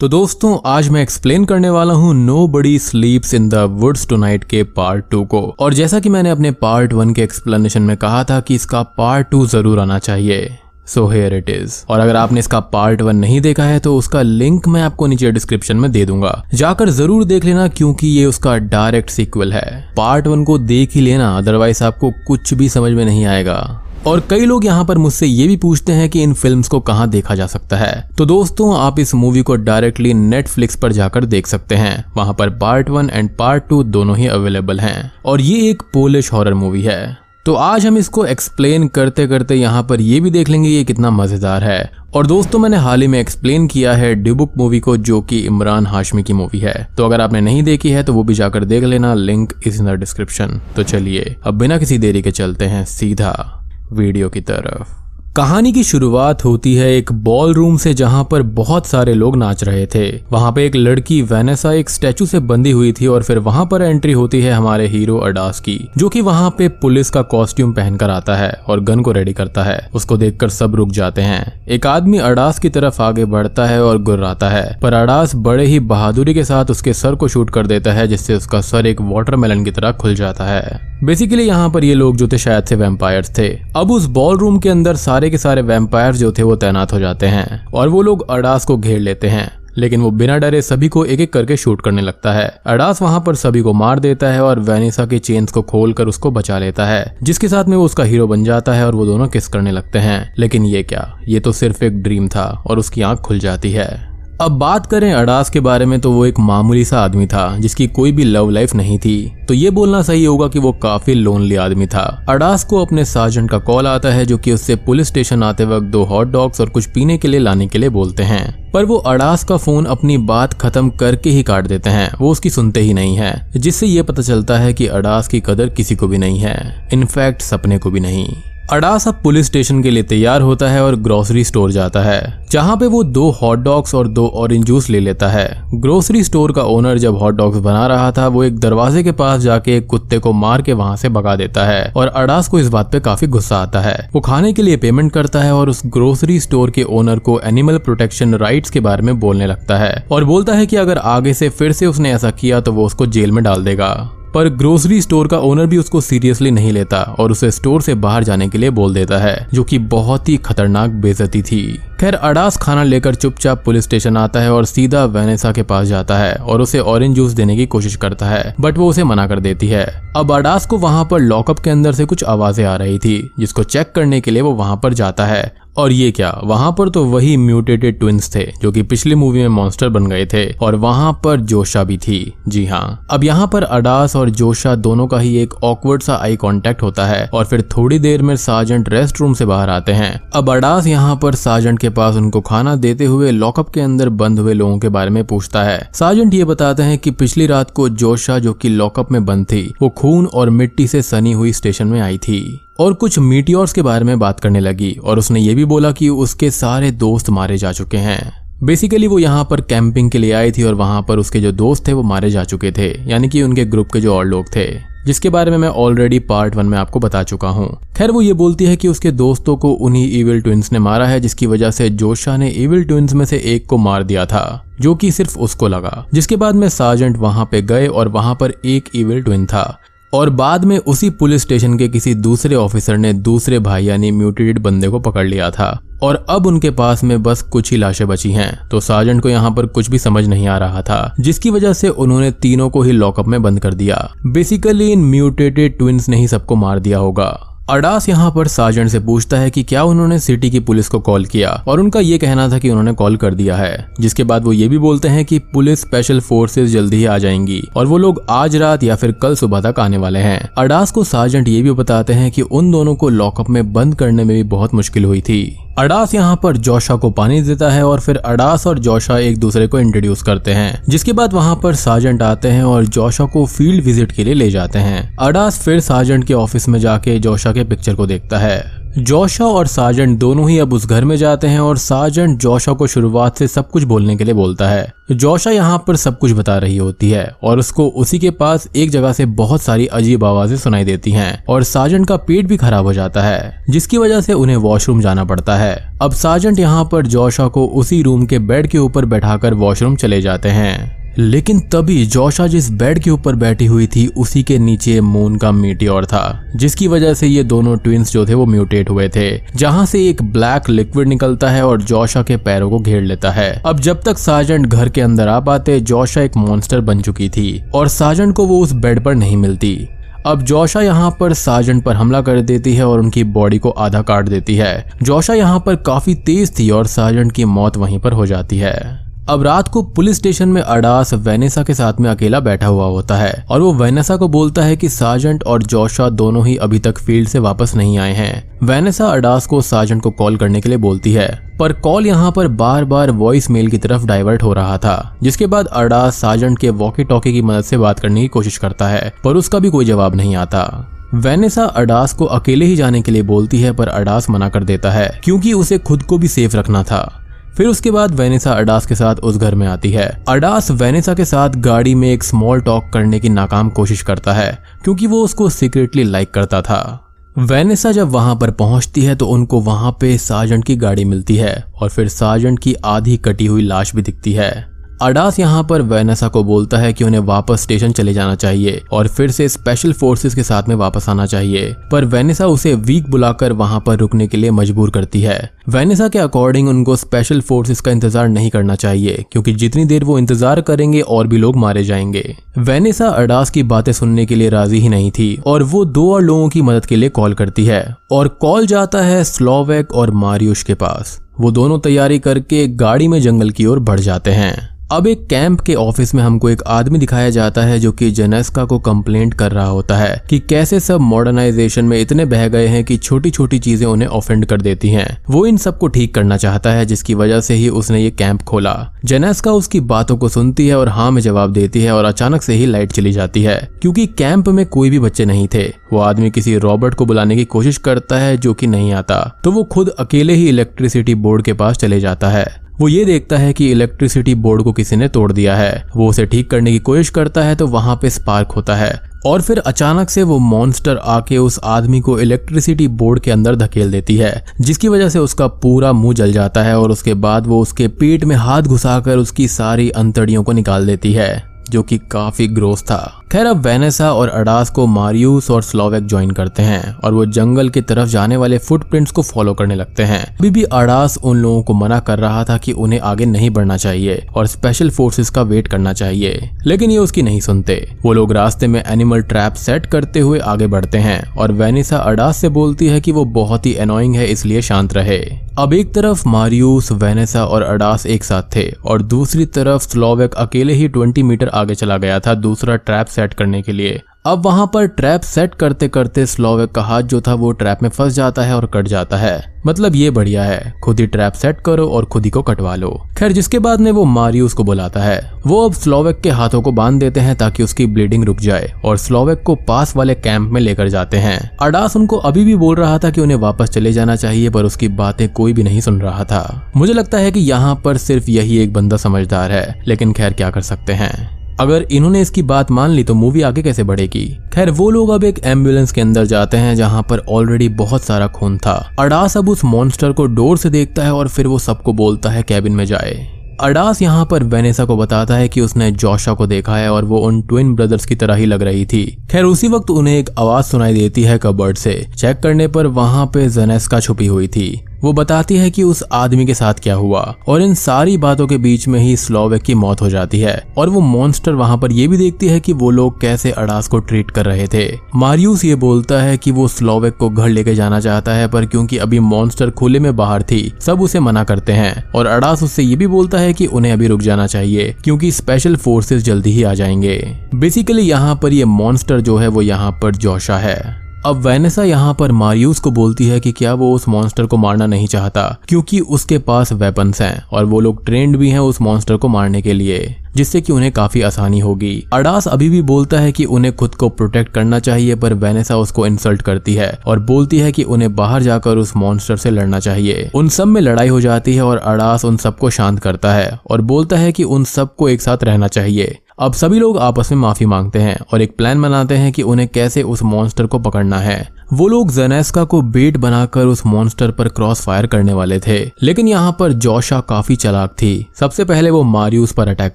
तो दोस्तों, आज मैं एक्सप्लेन करने वाला हूँ nobody sleeps in the woods two के पार्ट टू को। और जैसा कि मैंने अपने पार्ट वन के एक्सप्लेनेशन में कहा था कि इसका पार्ट टू ज़रूर आना चाहिए। सो हेयर इट इज़ और अगर आपने इसका पार्ट वन नहीं देखा है तो उसका लिंक मैं आपको नीचे डिस्क्रिप्शन में दे दूँगा। जाकर ज़रूर देख लेना, क्योंकि ये उसका डायरेक्ट सीक्वल है। पार्ट वन को देख ही लेना अदरवाइज़ आपको कुछ भी समझ में नहीं आएगा। और कई लोग यहाँ पर मुझसे ये भी पूछते हैं कि इन फिल्म्स को कहाँ देखा जा सकता है। तो दोस्तों, आप इस मूवी को डायरेक्टली नेटफ्लिक्स पर जाकर देख सकते हैं। वहाँ पर part one and part two दोनों ही अवेलेबल हैं। और ये एक पोलिश हॉरर मूवी है। तो आज हम इसको एक्सप्लेन करते करते यहाँ पर ये भी देख लेंगे ये कितना मज़ेदार है। और दोस्तों, मैंने हाल ही में एक्सप्लेन किया है डिबुक मूवी को, जो कि इमरान हाशमी की मूवी है। तो अगर आपने नहीं देखी है तो वो भी जाकर देख लेना। Link is in the description तो चलिए, अब बिना किसी देरी के चलते हैं सीधा। वीडियो की तरफ़। कहानी की शुरुआत होती है एक बॉल रूम से जहाँ पर बहुत सारे लोग नाच रहे थे। वहाँ पे एक लड़की वेनेसा एक स्टैचू से बंधी हुई थी और फिर वहाँ पर एंट्री होती है हमारे हीरो अडास की, जो कि वहाँ पे पुलिस का कॉस्ट्यूम पहनकर आता है और गन को रेडी करता है। उसको देखकर सब रुक जाते हैं। एक आदमी अडास की तरफ़ आगे बढ़ता है और गुर्राता है, पर अडास बड़े ही बहादुरी के साथ उसके सर को शूट कर देता है, जिससे उसका सर एक वाटरमेलन की तरह खुल जाता है। बेसिकली यहाँ पर ये लोग जो थे शायद से वेम्पायर्स थे। अब उस बॉल रूम के अंदर सारे के सारे वेम्पायर जो थे वो तैनात हो जाते हैं और वो लोग अडास को घेर लेते हैं। लेकिन वो बिना डरे सभी को एक एक करके शूट करने लगता है। अडास वहाँ पर सभी को मार देता है और वेनिसा के चेन्स को खोलकर उसको बचा लेता है, जिसके साथ में वो उसका हीरो बन जाता है और वो दोनों किस करने लगते हैं। लेकिन ये क्या? ये तो सिर्फ़ एक ड्रीम था और उसकी आँख खुल जाती है। अब बात करें अडास के बारे में तो वो एक मामूली सा आदमी था, जिसकी कोई भी लव लाइफ नहीं थी। तो ये बोलना सही होगा कि वो काफ़ी लोनली आदमी था। अडास को अपने सार्जेंट का कॉल आता है, जो कि उससे पुलिस स्टेशन आते वक्त दो हॉट डॉग्स और कुछ पीने के लिए लाने के लिए बोलते हैं। पर वो अडास का फ़ोन अपनी बात खत्म करके ही काट देते हैं। वो उसकी सुनते ही नहीं है, जिससे ये पता चलता है कि अडास की कदर किसी को भी नहीं है। इनफैक्ट सपने को भी नहीं। अडास अब पुलिस स्टेशन के लिए तैयार होता है और ग्रोसरी स्टोर जाता है, जहाँ पे वो दो हॉट डॉग्स और दो ऑरेंज जूस ले लेता है। ग्रोसरी स्टोर का ओनर जब हॉट डॉग्स बना रहा था, वो एक दरवाजे के पास जाके एक कुत्ते को मार के वहाँ से भगा देता है और अडास को इस बात पे काफ़ी गुस्सा आता है। वो खाने के लिए पेमेंट करता है और उस ग्रोसरी स्टोर के ओनर को एनिमल प्रोटेक्शन राइट्स के बारे में बोलने लगता है और बोलता है की अगर आगे से फिर से उसने ऐसा किया तो वो उसको जेल में डाल देगा। पर ग्रोसरी स्टोर का ओनर भी उसको सीरियसली नहीं लेता और उसे स्टोर से बाहर जाने के लिए बोल देता है, जो कि बहुत ही खतरनाक बेजती थी। खैर, अडास खाना लेकर चुपचाप पुलिस स्टेशन आता है और सीधा वेनेसा के पास जाता है और उसे ऑरेंज जूस देने की कोशिश करता है बट वो उसे मना कर देती है। अब अडास को वहाँ पर लॉकअप के अंदर से कुछ आवाज़ें आ रही थी, जिसको चेक करने के लिए वो वहाँ पर जाता है। और ये क्या? वहाँ पर तो वही म्यूटेटेड ट्विंस थे, जो कि पिछली मूवी में मॉन्स्टर बन गए थे, और वहाँ पर जोशा भी थी। जी हाँ। अब यहाँ पर अडास और जोशा दोनों का ही एक ऑकवर्ड सा आई कांटेक्ट होता है, और फिर थोड़ी देर में सार्जेंट रेस्ट रूम से बाहर आते हैं। अब अडास यहाँ पर सार्जेंट के पास उनको खाना देते हुए लॉकअप के अंदर बंद हुए लोगों के बारे में पूछता है। सार्जेंट ये बताते हैं कि पिछली रात को जोशा जो कि लॉकअप में बंद थी, वो खून और मिट्टी से सनी हुई स्टेशन में आई थी। और कुछ मीटियोर्स के बारे में बात करने लगी और उसने ये भी बोला कि उसके सारे दोस्त मारे जा चुके हैं। बेसिकली वो यहाँ पर कैंपिंग के लिए आई थी और वहाँ पर उसके जो दोस्त थे वो मारे जा चुके थे, यानी कि उनके ग्रुप के जो और लोग थे, जिसके बारे में मैं ऑलरेडी पार्ट वन में आपको बता चुका हूँ। खैर वो ये बोलती है कि उसके दोस्तों को उन्हीं इविल ट्विंस ने मारा है, जिसकी वजह से जोशा ने इविल ट्विंस में से एक को मार दिया था, जो कि सिर्फ़ उसको लगा। जिसके बाद में सार्जेंट वहाँ पे गए और वहाँ पर एक इविल ट्विन था। और बाद में उसी पुलिस स्टेशन के किसी दूसरे ऑफिसर ने दूसरे भाई यानी म्यूटेटेड बंदे को पकड़ लिया था। और अब उनके पास में बस कुछ ही लाशें बची हैं तो सार्जेंट को यहाँ पर कुछ भी समझ नहीं आ रहा था, जिसकी वजह से उन्होंने तीनों को ही लॉकअप में बंद कर दिया। बेसिकली इन म्यूटेटेड ट्विंस ने ही सबको मार दिया होगा। अडास यहाँ पर सार्जेंट से पूछता है कि क्या उन्होंने सिटी की पुलिस को कॉल किया? और उनका ये कहना था कि उन्होंने कॉल कर दिया है। जिसके बाद वो ये भी बोलते हैं कि पुलिस स्पेशल फोर्सेस जल्दी ही आ जाएँगी, और वो लोग आज रात या फिर कल सुबह तक आने वाले हैं। अडास को सार्जेंट ये भी बताते हैं कि उन दोनों को लॉकअप में बंद करने में भी बहुत मुश्किल हुई थी। अडास यहाँ पर जोशा को पानी देता है और फिर अडास और जोशा एक दूसरे को इंट्रोड्यूस करते हैं, जिसके बाद वहाँ पर साजेंट आते हैं और जोशा को फ़ील्ड विज़िट के लिए ले जाते हैं। अडास फिर साजेंट के ऑफ़िस में जाके जोशा के पिक्चर को देखता है। जोशा और साजन दोनों ही अब उस घर में जाते हैं और साजन जोशा को शुरुआत से सब कुछ बोलने के लिए बोलता है। जोशा यहाँ पर सब कुछ बता रही होती है और उसको उसी के पास एक जगह से बहुत सारी अजीब आवाज़ें सुनाई देती हैं और साजन का पेट भी खराब हो जाता है, जिसकी वजह से उन्हें वॉशरूम जाना पड़ता है। अब साजन यहाँ पर जोशा को उसी रूम के बेड के ऊपर बैठाकर वॉशरूम चले जाते हैं। लेकिन तभी जोशा जिस बेड के ऊपर बैठी हुई थी, उसी के नीचे मून का मीटियोर था, जिसकी वजह से ये दोनों ट्विंस जो थे, वो म्यूटेट हुए थे, जहाँ से एक ब्लैक लिक्विड निकलता है और जोशा के पैरों को घेर लेता है। अब जब तक साजन घर के अंदर आ पाते, जोशा एक मॉन्स्टर बन चुकी थी, और साजन को वो उस बेड पर नहीं मिलती। अब जोशा यहाँ पर साजन पर हमला कर देती है और उनकी बॉडी को आधा काट देती है। जोशा यहाँ पर काफ़ी तेज थी और साजन की मौत वहीं पर हो जाती है। अब रात को पुलिस स्टेशन में अडास वेनेसा के साथ में अकेला बैठा हुआ होता है और वो वेनेसा को बोलता है कि सार्जेंट और जोशा दोनों ही अभी तक फ़ील्ड से वापस नहीं आए हैं। वेनेसा अडास को सार्जेंट को कॉल करने के लिए बोलती है, पर कॉल यहाँ पर बार बार वॉइस मेल की तरफ़ डाइवर्ट हो रहा था, जिसके बाद अडास सार्जेंट के वॉकी टॉकी की मदद से बात करने की कोशिश करता है, पर उसका भी कोई जवाब नहीं आता। वेनेसा अडास को अकेले ही जाने के लिए बोलती है, पर अडास मना कर देता है, क्योंकि उसे खुद को भी सेफ़ रखना था। फिर उसके बाद वेनेसा अडास के साथ उस घर में आती है। अडास वेनेसा के साथ गाड़ी में एक स्मॉल टॉक करने की नाकाम कोशिश करता है, क्योंकि वो उसको सीक्रेटली लाइक करता था। वेनेसा जब वहाँ पर पहुँचती है तो उनको वहाँ पे साजन की गाड़ी मिलती है, और फिर साजन की आधी कटी हुई लाश भी दिखती है। अडास यहाँ पर वेनेसा को बोलता है कि उन्हें वापस स्टेशन चले जाना चाहिए और फिर से स्पेशल फोर्सेस के साथ में वापस आना चाहिए। पर वेनेसा उसे वीक बुलाकर वहाँ पर रुकने के लिए मजबूर करती है। वेनेसा के अकॉर्डिंग उनको स्पेशल फोर्सेस का इंतज़ार नहीं करना चाहिए, क्योंकि जितनी देर वो इंतज़ार करेंगे और भी लोग मारे जाएँगे। वेनेसा अडास की बातें सुनने के लिए राज़ी ही नहीं थी और वो दो और लोगों की मदद के लिए कॉल करती है और कॉल जाता है स्लोवेक और मारियुश के पास। वो दोनों तैयारी करके गाड़ी में जंगल की ओर बढ़ जाते हैं। अब एक कैंप के ऑफ़िस में हमको एक आदमी दिखाया जाता है जो कि जेनेस्का को कंप्लेंट कर रहा होता है कि कैसे सब मॉडर्नाइजेशन में इतने बह गए हैं कि छोटी छोटी चीज़ें उन्हें ऑफेंड कर देती हैं। वो इन सबको ठीक करना चाहता है, जिसकी वजह से ही उसने ये कैंप खोला। जेनेस्का उसकी बातों को सुनती है और हाँ में जवाब देती है और अचानक से ही लाइट चली जाती है, क्योंकि कैंप में कोई भी बच्चे नहीं थे। वो आदमी किसी रॉबर्ट को बुलाने की कोशिश करता है जो कि नहीं आता तो वो खुद अकेले ही इलेक्ट्रिसिटी बोर्ड के पास चले जाता है। वो ये देखता है कि इलेक्ट्रिसिटी बोर्ड को किसी ने तोड़ दिया है। वो उसे ठीक करने की कोशिश करता है तो वहाँ पे स्पार्क होता है। और फिर अचानक से वो मॉन्स्टर आके उस आदमी को इलेक्ट्रिसिटी बोर्ड के अंदर धकेल देती है, जिसकी वजह से उसका पूरा मुँह जल जाता है और उसके बाद वो उसके पेट में हाथ घुसाकर उसकी सारी अंतड़ियों को निकाल देती है। जो कि काफ़ी ग्रोस था। खैर, अब वेनेसा और अडास को मारियूस और स्लोवेक ज्वाइन करते हैं और वो जंगल की तरफ़ जाने वाले फुटप्रिंट्स को फॉलो करने लगते हैं। अभी भी अडास उन लोगों को मना कर रहा था कि उन्हें आगे नहीं बढ़ना चाहिए और स्पेशल फोर्सेस का वेट करना चाहिए, लेकिन ये उसकी नहीं सुनते। वो लोग रास्ते में एनिमल ट्रैप सेट करते हुए आगे बढ़ते हैं और वेनेसा अडास से बोलती है कि वो बहुत ही अनोइंग है, इसलिए शांत रहे। अब एक तरफ़ मारियूस, वेनेसा और अडास एक साथ थे, और दूसरी तरफ़ स्लोवेक अकेले ही 20 मीटर आगे चला गया था, दूसरा ट्रैप सेट करने के लिए। अब वहाँ पर ट्रैप सेट करते करते स्लोवेक का हाथ जो था वो ट्रैप में फंस जाता है और कट जाता है। मतलब ये बढ़िया है, खुद ही ट्रैप सेट करो और खुद ही को कटवा लो। खैर, जिसके बाद में वो मारियूस को बुलाता है। वो अब स्लोवेक के हाथों को बाँध देते हैं ताकि उसकी ब्लीडिंग रुक जाए और स्लोवेक को पास वाले कैंप में लेकर जाते हैं। अडास उनको अभी भी बोल रहा था कि उन्हें वापस चले जाना चाहिए, पर उसकी बातें कोई भी नहीं सुन रहा था। मुझे लगता है कि यहाँ पर सिर्फ़ यही एक बंदा समझदार है, लेकिन खैर क्या कर सकते हैं। अगर इन्होंने इसकी बात मान ली तो मूवी आगे कैसे बढ़ेगी? खैर, वो लोग अब एक एंबुलेंस के अंदर जाते हैं जहाँ पर ऑलरेडी बहुत सारा खून था। अडास अब उस मॉन्स्टर को डोर से देखता है और फिर वो सबको बोलता है, कैबिन में जाए। अडास यहाँ पर वेनेसा को बताता है कि उसने जोशा को देखा है और वो उन ट्विन ब्रदर्स की तरह ही लग रही थी। खैर, उसी वक्त उन्हें एक आवाज़ सुनाई देती है कबर्ड से। चेक करने पर वहाँ पे जेनेस्का छुपी हुई थी। वो बताती है कि उस आदमी के साथ क्या हुआ, और इन सारी बातों के बीच में ही स्लोवेक की मौत हो जाती है, और वो मॉन्स्टर वहाँ पर ये भी देखती है कि वो लोग कैसे अडास को ट्रीट कर रहे थे। मारियूस ये बोलता है कि वो स्लोवेक को घर लेके जाना चाहता है, पर क्योंकि अभी मॉन्स्टर खुले में बाहर थी, सब उसे मना करते हैं, और अडास उससे ये भी बोलता है कि उन्हें अभी रुक जाना चाहिए, क्योंकि स्पेशल फोर्सेस जल्दी ही आ जाएँगे। बेसिकली यहाँ पर ये मॉन्स्टर जो है, वो यहाँ पर जोशा है। अब वेनेसा यहाँ पर मारियूस को बोलती है कि क्या वो उस मॉन्स्टर को मारना नहीं चाहता, क्योंकि उसके पास वेपन्स हैं और वो लोग ट्रेंड भी हैं उस मॉन्स्टर को मारने के लिए, जिससे कि उन्हें काफ़ी आसानी होगी। अडास अभी भी बोलता है कि उन्हें खुद को प्रोटेक्ट करना चाहिए, पर वेनेसा उसको इंसल्ट करती है और बोलती है कि उन्हें बाहर जाकर उस मॉन्स्टर से लड़ना चाहिए। उन सब में लड़ाई हो जाती है और अडास उन सबको शांत करता है और बोलता है कि उन सबको एक साथ रहना चाहिए। अब सभी लोग आपस में माफ़ी मांगते हैं और एक प्लान बनाते हैं कि उन्हें कैसे उस मॉन्स्टर को पकड़ना है। वो लोग जेनेस्का को बेट बनाकर उस मॉन्स्टर पर क्रॉस फायर करने वाले थे। लेकिन यहाँ पर जोशा काफ़ी चलाक थी। सबसे पहले वो मारियूस पर अटैक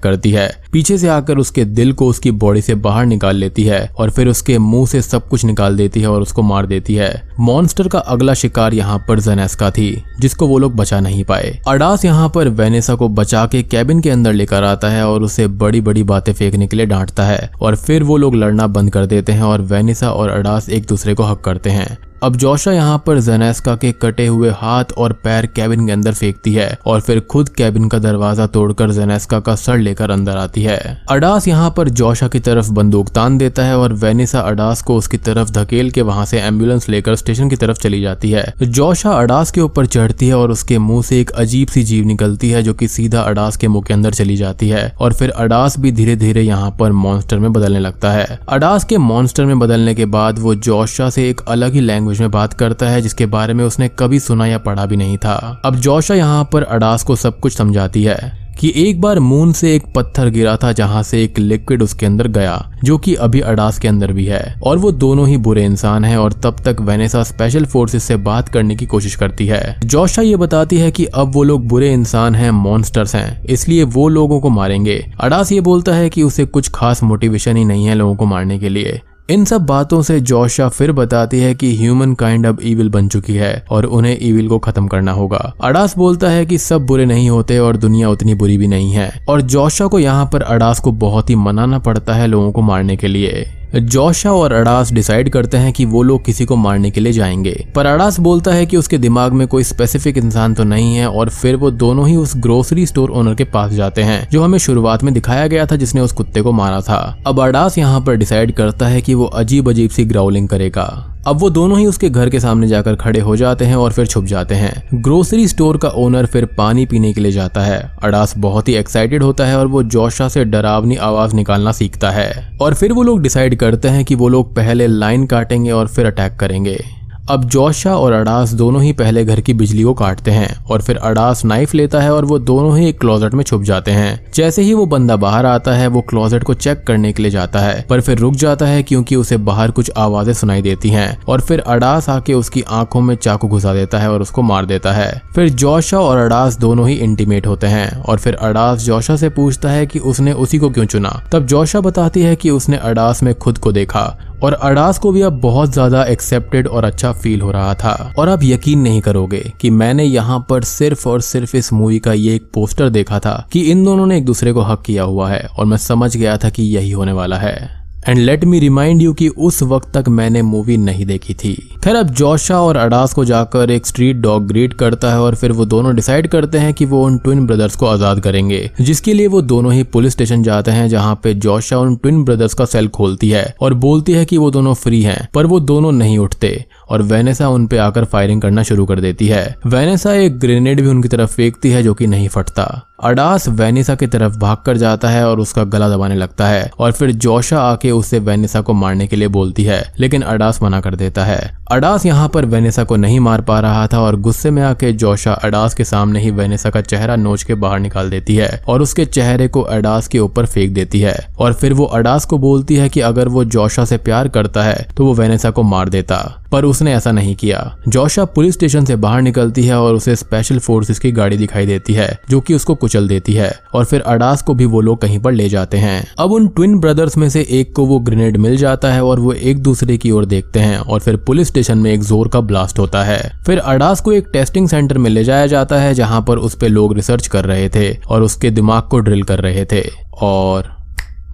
करती है। पीछे से आकर उसके दिल को उसकी बॉडी से बाहर निकाल लेती है और फिर उसके मुँह से सब कुछ निकाल देती है और उसको मार देती है। मॉन्स्टर का अगला शिकार यहाँ पर जेनेस्का थी, जिसको वो लोग बचा नहीं पाए। अडास यहाँ पर वेनेसा को बचा के कैबिन के अंदर लेकर आता है और उसे बड़ी बड़ी बातें फेंकने के लिए डांटता है। और फिर वो लोग लड़ना बंद कर देते हैं और वेनेसा और अडास एक दूसरे को हक करते हैं। अब जोशा यहाँ पर जेनेस्का के कटे हुए हाथ और पैर कैबिन के अंदर फेंकती है और फिर खुद कैबिन का दरवाज़ा तोड़कर जेनेस्का का सर लेकर अंदर आती है। अडास यहाँ पर जोशा की तरफ़ बंदूक तान देता है और वेनिसा अडास को उसकी तरफ़ धकेल के वहाँ से एंबुलेंस लेकर स्टेशन की तरफ़ चली जाती है। जोशा अडास के ऊपर चढ़ती है और उसके मुँह से एक अजीब सी जीव निकलती है जो की सीधा अडास के मुँह के अंदर चली जाती है और फिर अडास भी धीरे धीरे यहाँ पर मॉन्स्टर में बदलने लगता है। अडास के मॉन्स्टर में बदलने के बाद वो जोशा से एक अलग ही लैंग्वेज लैंग्वेज में बात करता है, जिसके बारे में उसने कभी सुना या पढ़ा भी नहीं था। अब जोशा यहाँ पर अडास को सब कुछ समझाती है कि एक बार मून से एक पत्थर गिरा था, जहाँ से एक लिक्विड उसके अंदर गया, जो कि अभी अडास के अंदर भी है। और वो दोनों ही बुरे इंसान हैं, और तब तक वेनेसा स्पेशल फोर्सेस से बात करने की कोशिश करती है। जोशा ये बताती है कि अब वो लोग बुरे इंसान हैं मॉन्स्टर्स हैं, इसलिए वो लोगों को मारेंगे। अडास ये बोलता है कि उसे कुछ खास मोटिवेशन ही नहीं है लोगों को मारने के लिए। इन सब बातों से जोशा फिर बताती है कि ह्यूमन काइंड अब ईविल बन चुकी है और उन्हें ईविल को खत्म करना होगा। अडास बोलता है कि सब बुरे नहीं होते और दुनिया उतनी बुरी भी नहीं है। और जोशा को यहाँ पर अडास को बहुत ही मनाना पड़ता है लोगों को मारने के लिए। जोशा और अडास डिसाइड करते हैं कि वो लोग किसी को मारने के लिए जाएँगे। पर अडास बोलता है कि उसके दिमाग में कोई स्पेसिफिक इंसान तो नहीं है और फिर वो दोनों ही उस ग्रोसरी स्टोर ओनर के पास जाते हैं, जो हमें शुरुआत में दिखाया गया था जिसने उस कुत्ते को मारा था। अब अडास यहाँ पर डिसाइड करता है कि वो अजीब अजीब सी ग्राउलिंग करेगा। अब वो दोनों ही उसके घर के सामने जाकर खड़े हो जाते हैं और फिर छुप जाते हैं। ग्रोसरी स्टोर का ओनर फिर पानी पीने के लिए जाता है। अडास बहुत ही एक्साइटेड होता है और वो जोशा से डरावनी आवाज़ निकालना सीखता है। और फिर वो लोग डिसाइड करते हैं कि वो लोग पहले लाइन काटेंगे और फिर अटैक करेंगे। अब जोशा और अडास दोनों ही पहले घर की बिजली को काटते हैं और फिर अडास नाइफ लेता है और वो दोनों ही एक क्लोजेट में छुप जाते हैं। जैसे ही वो बंदा बाहर आता है, वो क्लोजेट को चेक करने के लिए जाता है, पर फिर रुक जाता है क्योंकि उसे बाहर कुछ आवाज़ें सुनाई देती हैं और फिर अडास आके उसकी आँखों में चाकू घुसा देता है और उसको मार देता है। फिर जोशा और अडास दोनों ही इंटीमेट होते हैं और फिर अडास जोशा से पूछता है कि उसने उसी को क्यों चुना। तब जोशा बताती है कि उसने अडास में खुद को देखा और अडास को भी अब बहुत ज़्यादा एक्सेप्टेड और अच्छा फील हो रहा था। और आप यकीन नहीं करोगे कि मैंने यहाँ पर सिर्फ़ और सिर्फ़ इस मूवी का ये एक पोस्टर देखा था कि इन दोनों ने एक दूसरे को हक किया हुआ है और मैं समझ गया था कि यही होने वाला है। And let me remind you कि उस वक्त तक मैंने मूवी नहीं देखी थी। खैर, अब जोशा और अडास को जाकर एक स्ट्रीट डॉग ग्रीट करता है और फिर वो दोनों डिसाइड करते हैं कि वो उन ट्विन ब्रदर्स को आज़ाद करेंगे। जिसके लिए वो दोनों ही पुलिस स्टेशन जाते हैं, जहाँ पे जोशा उन ट्विन ब्रदर्स का सेल खोलती है और बोलती है कि वो दोनों फ्री हैं, पर वो दोनों नहीं उठते। और वेनेसा उन पे आकर फायरिंग करना शुरू कर देती है। वेनेसा एक ग्रेनेड भी उनकी तरफ़ फेंकती है जो कि नहीं फटता। अडास वेनिसा की तरफ़ भागकर जाता है और उसका गला दबाने लगता है और फिर जोशा आके उसे वेनिसा को मारने के लिए बोलती है, लेकिन अडास मना कर देता है। अडास यहाँ पर वेनेसा को नहीं मार पा रहा था और गुस्से में आके जोशा अडास के सामने ही वेनेसा का चेहरा नोच के बाहर निकाल देती है और उसके चेहरे को अडास के ऊपर फेंक देती है और फिर वो अडास को बोलती है कि अगर वो जोशा से प्यार करता है तो वो वेनेसा को मार देता। पर उसने ऐसा नहीं किया। जोशा पुलिस स्टेशन से बाहर निकलती है और उसे स्पेशल फोर्सेस की गाड़ी दिखाई देती है, जो कि उसको कुचल देती है और फिर अडास को भी वो लोग कहीं पर ले जाते हैं। अब उन ट्विन ब्रदर्स में से एक को वो ग्रेनेड मिल जाता है और वो एक दूसरे की ओर देखते हैं और फिर पुलिस स्टेशन में एक ज़ोर का ब्लास्ट होता है। फिर अडास को एक टेस्टिंग सेंटर में ले जाया जाता है, जहाँ पर उस पर लोग रिसर्च कर रहे थे और उसके दिमाग को ड्रिल कर रहे थे और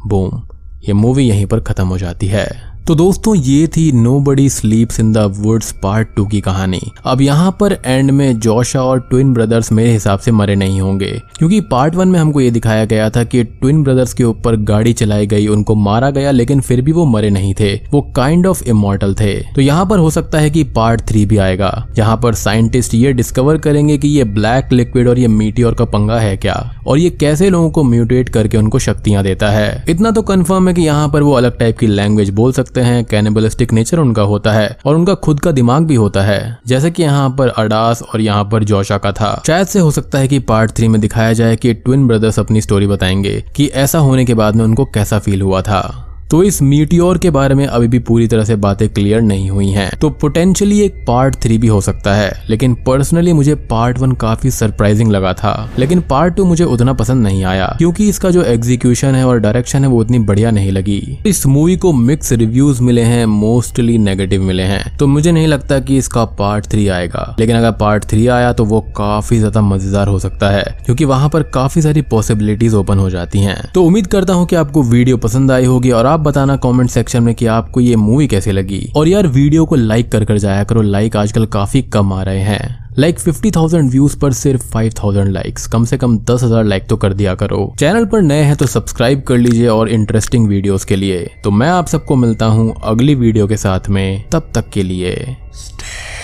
बूम ये मूवी यहीं पर खत्म हो जाती है। तो दोस्तों, ये थी nobody sleeps in the woods part two की कहानी। अब यहाँ पर एंड में जोशा और ट्विन ब्रदर्स मेरे हिसाब से मरे नहीं होंगे। क्योंकि पार्ट वन में हमको ये दिखाया गया था कि ट्विन ब्रदर्स के ऊपर गाड़ी चलाई गई, उनको मारा गया, लेकिन फिर भी वो मरे नहीं थे। वो काइंड ऑफ़ इमोर्टल थे। तो यहाँ पर हो सकता है कि पार्ट थ्री भी आएगा। जहाँ पर साइंटिस्ट ये डिस्कवर करेंगे कि ये ब्लैक लिक्विड और ये मीटियोर का पंगा है क्या? और ये कैसे लोगों को म्यूटेट करके उनको शक्तियाँ देता है? इतना तो कंफर्म है कि यहाँ पर वो अलग टाइप की लैंग्वेज बोल सकते हैं कैनिबलिस्टिक नेचर उनका होता है और उनका खुद का दिमाग भी होता है। जैसे कि यहाँ पर अडास और यहाँ पर जोशा का था। शायद से हो सकता है कि पार्ट थ्री में दिखाया जाए कि ट्विन ब्रदर्स अपनी स्टोरी बताएँगे कि ऐसा होने के बाद में उनको कैसा फील हुआ था। तो इस मीटियोर के बारे में अभी भी पूरी तरह से बातें क्लियर नहीं हुई हैं। तो पोटेंशियली एक पार्ट थ्री भी हो सकता है, लेकिन पर्सनली मुझे पार्ट वन काफ़ी सरप्राइजिंग लगा था। लेकिन पार्ट टू मुझे उतना पसंद नहीं आया, क्योंकि इसका जो एग्जीक्यूशन है और डायरेक्शन है वो उतनी बढ़िया नहीं लगी। इस मूवी को मिक्स रिव्यूज़ मिले हैं मोस्टली नेगेटिव मिले हैं। तो मुझे नहीं लगता कि इसका पार्ट थ्री आएगा। लेकिन अगर पार्ट थ्री आया तो वो काफ़ी ज़्यादा मज़ेदार हो सकता है, क्योंकि वहाँ पर काफ़ी सारी पॉसिबिलिटीज ओपन हो जाती हैं। तो उम्मीद करता हूँ कि आपको वीडियो पसंद आई होगी और आप आप बताना कमेंट सेक्शन में कि आपको ये मूवी कैसी लगी। और यार वीडियो को लाइक कर कर जाया करो। लाइक आजकल काफ़ी कम आ रहे हैं। लाइक फिफ्टी थाउज़ेंड व्यूज़ पर सिर्फ़ फाइव थाउज़ेंड लाइक्स कम से कम दस हज़ार लाइक तो कर दिया करो। चैनल पर नए हैं तो सब्सक्राइब कर लीजिए और इंटरेस्टिंग वीडियोस के लिए। तो मैं आप सबको मिलता हूँ अगली वीडियो के साथ में। तब तक के लिए। Stay.